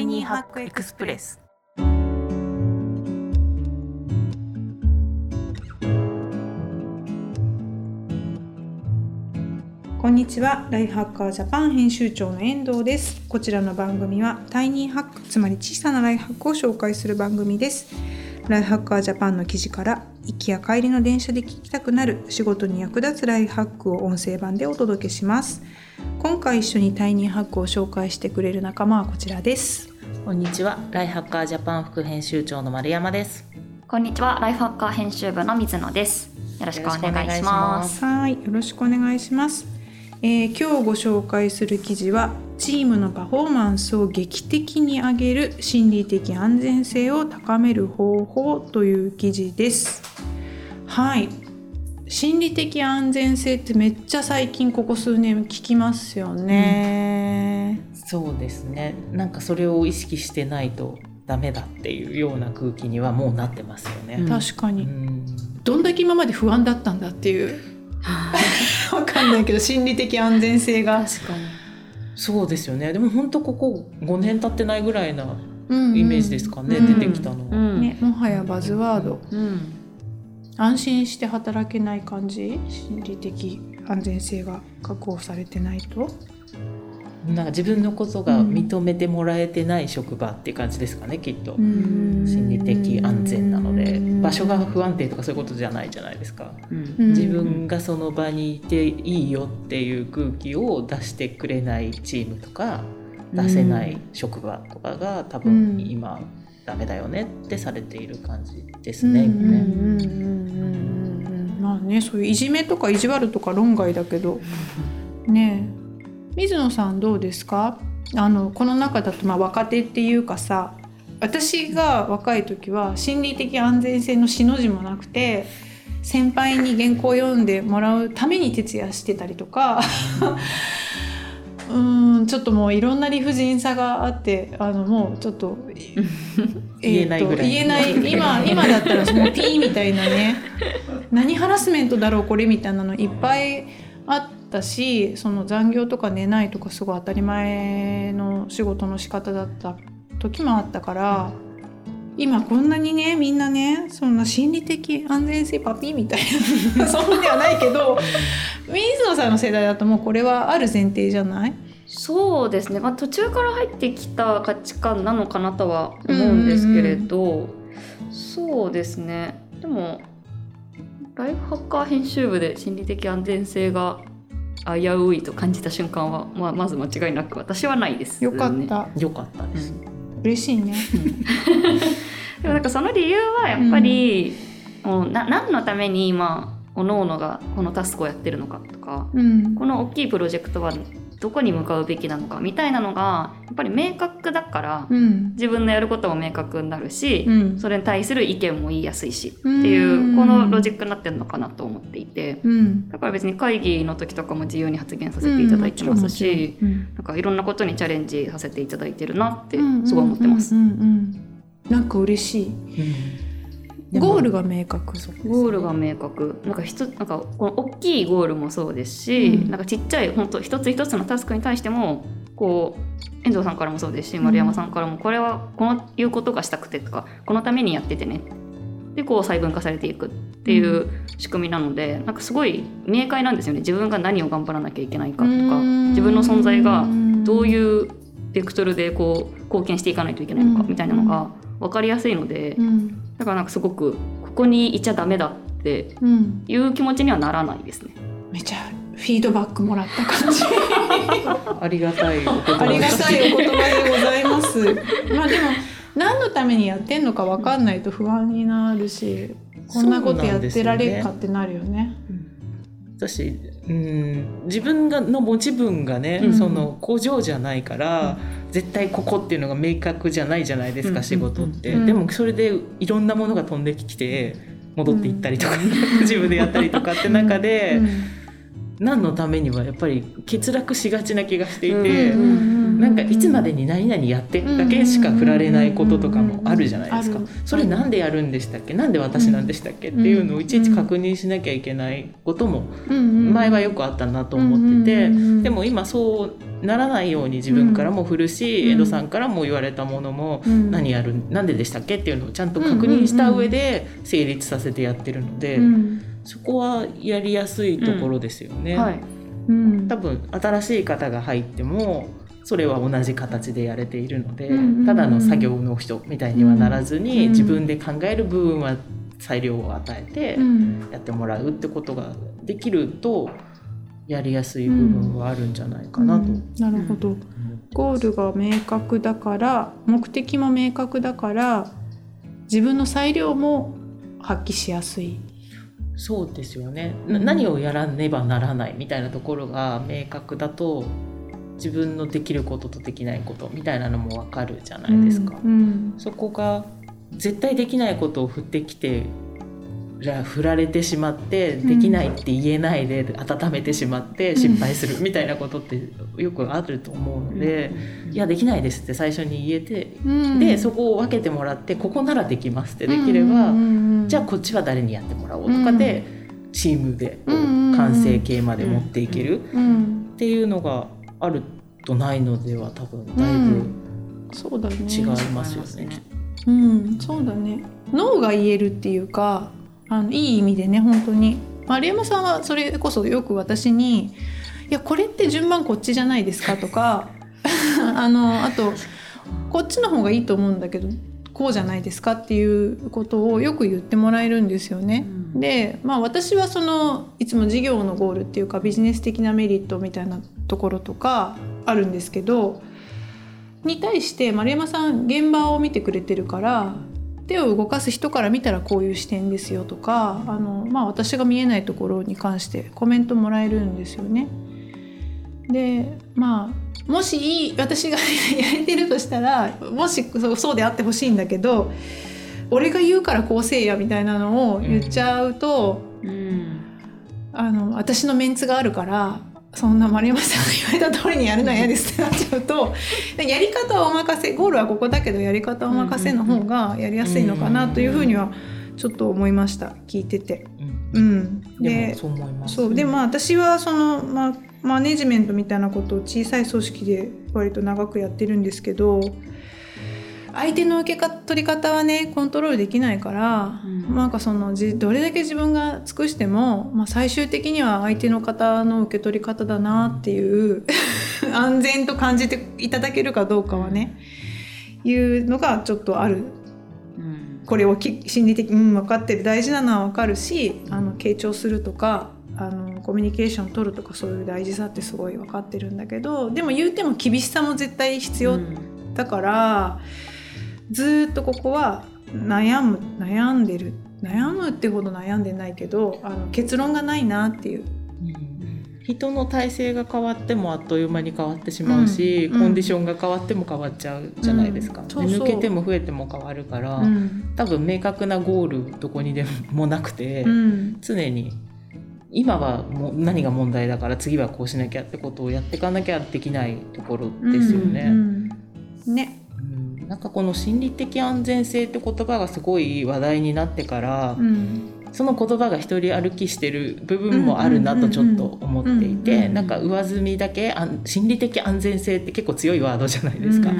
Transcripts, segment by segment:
イニーハックエクスプレス。こんにちは。ライフハッカージャパン編集長の遠藤です。こちらの番組はタイニーハックつまり小さなライフハックを紹介する番組です。ライフハッカージャパンの記事から行きや帰りの電車で聞きたくなる仕事に役立つライフハックを音声版でお届けします。今回一緒にタイニーハックを紹介してくれる仲間はこちらです。こんにちは。ライフハッカージャパン副編集長の丸山です。こんにちは。ライフハッカー編集部の水野です。よろしくお願いします。はいよろしくお願いします。えー、今日ご紹介する記事はチームのパフォーマンスを劇的に上げる心理的安全性を高める方法という記事です。はい。心理的安全性ってめっちゃ最近ここ数年聞きますよね、うん、そうですね。なんかそれを意識してないとダメだっていうような空気にはもうなってますよね、うん、確かに、うん、どんだけ今まで不安だったんだっていう。わかんないけど心理的安全性が。確かに。そうですよね。でも本当ここ5年経ってないぐらいなイメージですかね、うん。うん、出てきたのは、うん、ね、もはやバズワード、うん、安心して働けない感じ心理的安全性が確保されてないとなんか自分のことが認めてもらえてない職場っていう感じですかね、きっと。心理的安全なので。場所が不安定とかそういうことじゃないじゃないですか、うん、自分がその場にいていいよっていう空気を出してくれないチームとか出せない職場とかが多分今ダメだよねってされている感じですね。まあね。そういういじめとか意地悪とか論外だけどね水野さんどうですか？あのこの中だとまあ若手っていうかさ私が若い時は心理的安全性のしの字もなくて先輩に原稿を読んでもらうために徹夜してたりとか うんちょっともういろんな理不尽さがあってあのもうちょっと 言えないぐらい言えない今今だったらその ピーみたいなね何ハラスメントだろうこれみたいなのいっぱいあったしその残業とか寝ないとかすごい当たり前の仕事の仕方だった時もあったから今こんなにねみんなねそんな心理的安全性パピーみたいな そんではないけど水野さんの世代だともうこれはある前提じゃない？そうですね、まあ、途中から入ってきた価値観なのかなとは思うんですけれど、う、そうですね。でもライフハッカー編集部で心理的安全性が危ういと感じた瞬間は、まあ、まず間違いなく私はないです、ね、よかった。よかったです、うん、嬉しいね、でもなんかその理由はやっぱり、うん、もうな何のために今各々がこのタスクをやってるのかとか、うん、この大きいプロジェクトはどこに向かうべきなのかみたいなのがやっぱり明確だから、うん、自分のやることも明確になるし、うん、それに対する意見も言いやすいしっていうこのロジックになってるのかなと思っていて、うん、だから別に会議の時とかも自由に発言させていただいてますし、なんかいろんなことにチャレンジさせていただいてるなってすごい思ってます。なんか嬉しい。ゴールが明確、ね、ゴールが明確。なんか一なんかこの大きいゴールもそうですし、うん、なんかちっちゃい本当一つ一つのタスクに対してもこう遠藤さんからもそうですし丸山さんからもこれはこのいうことがしたくてとかこのためにやっててね。でこう細分化されていくっていう仕組みなので、うん、なんかすごい明快なんですよね。自分が何を頑張らなきゃいけないかとか自分の存在がどういうベクトルでこう貢献していかないといけないのかみたいなのが分かりやすいので、うん、だからなんかすごくここにいちゃダメだっていう気持ちにはならないですね。めちゃフィードバックもらった感じ。ありがたいお言葉ありがたいお言葉でございます。まあでも何のためにやってんのか分かんないと不安になるし、こんなことやってられるかってなるよね。私うん自分がの持ち分がね、うん、その工場じゃないから、うん、絶対ここっていうのが明確じゃないじゃないですか、うん、仕事って、でもそれでいろんなものが飛んできて戻っていったりとか、自分でやったりとかって中で、何のためにはやっぱり欠落しがちな気がしていて、なんかいつまでに何々やってだけしか振られないこととかもあるじゃないですか。それなんでやるんでしたっけ？なんで私なんでしたっけ？っていうのをいちいち確認しなきゃいけないことも前はよくあったなと思っててでも今そうならないように自分からも振るし、江戸さんからも言われたものも何やるなんででしたっけ？っていうのをちゃんと確認した上で成立させてやってるので、そこはやりやすいところですよね。はい。うん、多分新しい方が入ってもそれは同じ形でやれているので、ただの作業の人みたいにはならずに、自分で考える部分は裁量を与えてやってもらうってことができるとやりやすい部分はあるんじゃないかなと。なるほど、ゴールが明確だから目的も明確だから自分の裁量も発揮しやすいそうですよね、うん、何をやらねばならないみたいなところが明確だと自分のできることとできないことみたいなのも分かるじゃないですか。うん。うん、そこが絶対できないことを振ってきてじゃあ振られてしまってできないって言えないで温めてしまって失敗するみたいなことってよくあると思うので「いやできないです」って最初に言えてでそこを分けてもらって「ここならできます」ってできればじゃあこっちは誰にやってもらおうとかでチームで完成形まで持っていけるっていうのがあるとないのでは多分だいぶ違いますよね。うん、そうだね。脳が言えるっていうかあのいい意味でね本当に丸山さんはそれこそよく私に「いやこれって順番こっちじゃないですか」とか あのあと「こっちの方がいいと思うんだけどこうじゃないですか」っていうことをよく言ってもらえるんですよね。うん、でまあ私はそのいつも事業のゴールっていうかビジネス的なメリットみたいなところとかあるんですけどに対して丸山さん現場を見てくれてるから手を動かす人から見たらこういう視点ですよとかあの、まあ、私が見えないところに関してコメントもらえるんですよね。でまあもし私がやれてるとしたらもしそうであってほしいんだけど俺が言うからこうせいやみたいなのを言っちゃうと、うん、あの私のメンツがあるからそんな丸山さんが言われた通りにやるのは嫌ですってなっちゃうとやり方はお任せゴールはここだけどやり方はお任せの方がやりやすいのかなというふうにはちょっと思いました聞いてて。うん、でそう。でまあ私はその、まあ、マネジメントみたいなことを小さい組織で割と長くやってるんですけど相手の受け取り方はねコントロールできないから、うん、なんかそのどれだけ自分が尽くしても、まあ、最終的には相手の方の受け取り方だなっていう 安全と感じていただけるかどうかはねいうのがちょっとある。うん、これを心理的に、うん、分かってる大事なのは分かるしあの傾聴するとかあのコミュニケーション取るとかそういう大事さってすごい分かってるんだけどでも言うても厳しさも絶対必要だから。うんずっとここは悩む悩んでる。悩むってほど悩んでないけどあの結論がないなっていう。人の体制が変わってもあっという間に変わってしまうし、うん、コンディションが変わっても変わっちゃうじゃないですか、うん、抜けても増えても変わるから、うん、多分明確なゴールどこにでもなくて、常に今はもう何が問題だから次はこうしなきゃってことをやっていかなきゃできないところですよね。ねなんかこの心理的安全性って言葉がすごい話題になってから、うん、その言葉が一人歩きしてる部分もあるなとちょっと思っていてなんか上積みだけ心理的安全性って結構強いワードじゃないですか。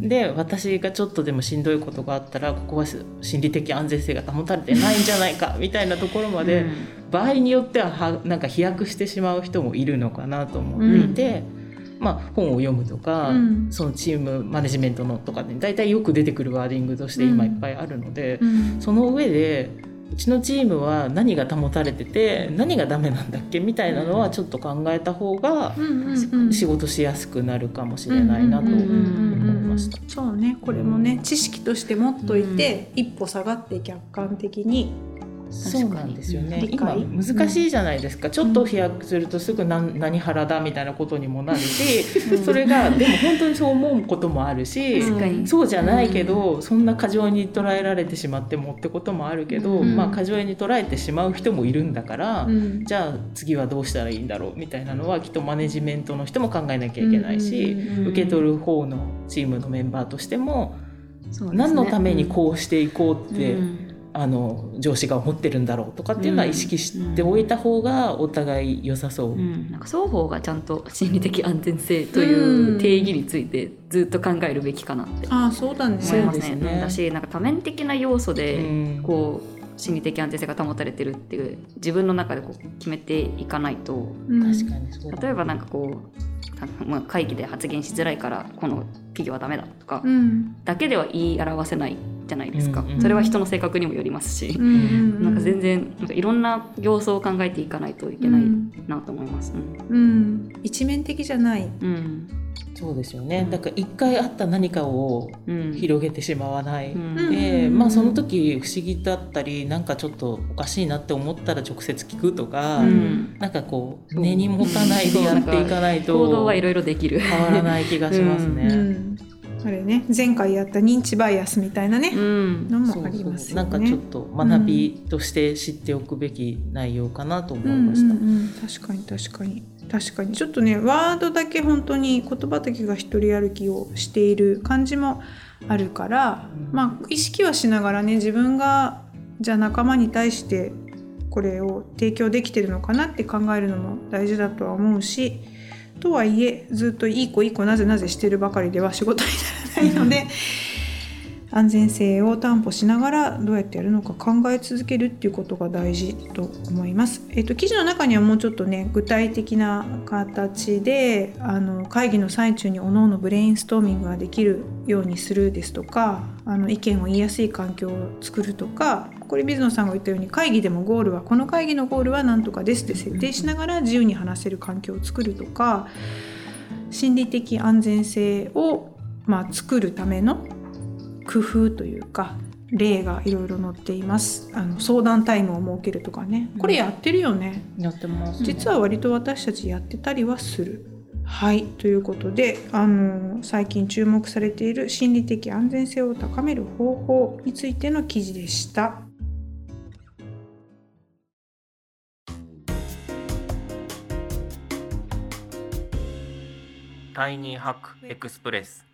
で私がちょっとでもしんどいことがあったらここは心理的安全性が保たれてないんじゃないかみたいなところまで、場合によってははなんか飛躍してしまう人もいるのかなと思っていて。まあ、本を読むとか、うん、そのチームマネジメントのとかで大体よく出てくるワーディングとして今いっぱいあるので、うん、その上でうちのチームは何が保たれてて何がダメなんだっけみたいなのはちょっと考えた方が仕事しやすくなるかもしれないなと思いました。そうね。これもね知識として持っといて、一歩下がって客観的にそうなんですよね。今難しいじゃないですか、うん、ちょっと飛躍するとすぐ何何腹だみたいなことにもなるし、うん、それがでも本当にそう思うこともあるし、うん、そうじゃないけど、そんな過剰に捉えられてしまってもってこともあるけど、まあ、過剰に捉えてしまう人もいるんだから、じゃあ次はどうしたらいいんだろうみたいなのはきっとマネジメントの人も考えなきゃいけないし、受け取る方のチームのメンバーとしても、ね、何のためにこうしていこうって、あの上司が思ってるんだろうとかっていうのは意識しておいた方がお互い良さそう、うん、なんか双方がちゃんと心理的安全性という定義についてずっと考えるべきかなって。あそうだね。思いますね。ねだしなんか多面的な要素でこう、心理的安全性が保たれてるっていう自分の中でこう決めていかないと、確かに例えばなんかこう、まあ、会議で発言しづらいからこの企業はダメだとか、うん、だけでは言い表せないじゃないですか、うんうん、それは人の性格にもよりますし、うんうん、なんか全然なんかいろんな要素を考えていかないといけないなと思います。うん、うん、一面的じゃない、うんそうですよね。だから一回あった何かを広げてしまわない。うん、で、まあその時不思議だったり、なんかちょっとおかしいなって思ったら直接聞くとか、うん、なんかこう根に持たないでやっていかないと行動はいろいろできる。変わらない気がしますね。うん。あれね前回やった認知バイアスみたいなね、うん、のもありますよね。なんかちょっと学びとして知っておくべき内容かなと思いました。うんうん。うん、確かに確かに確かにちょっとねワードだけ本当に言葉だけが一人歩きをしている感じもあるから、うん、まあ意識はしながらね自分がじゃあ仲間に対してこれを提供できてるのかなって考えるのも大事だとは思うしとはいえずっといい子いい子なぜなぜしてるばかりでは仕事にならないので。安全性を担保しながらどうやってやるのか考え続けるっていうことが大事と思います。えっと、記事の中にはもうちょっとね具体的な形であの会議の最中におのおのブレインストーミングができるようにするですとかあの意見を言いやすい環境を作るとかこれ水野さんが言ったように会議でもゴールはこの会議のゴールは何とかですって設定しながら自由に話せる環境を作るとか心理的安全性をまあ、作るための工夫というか例がいろいろ載っています。あの相談タイムを設けるとかね。これやってるよね、やってます、ね、実は割と私たちやってたりはする。はい。ということであの最近注目されている心理的安全性を高める方法についての記事でした。タイニーハックエクスプレス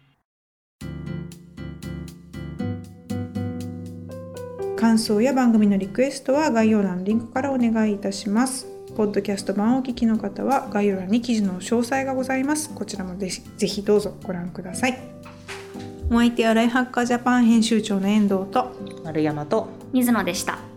感想や番組のリクエストは概要欄のリンクからお願いいたします。ポッドキャスト版をお聞きの方は概要欄に記事の詳細がございます。こちらもぜぜひどうぞご覧ください。お相手はライハッカージャパン編集長の遠藤と丸山と水野でした。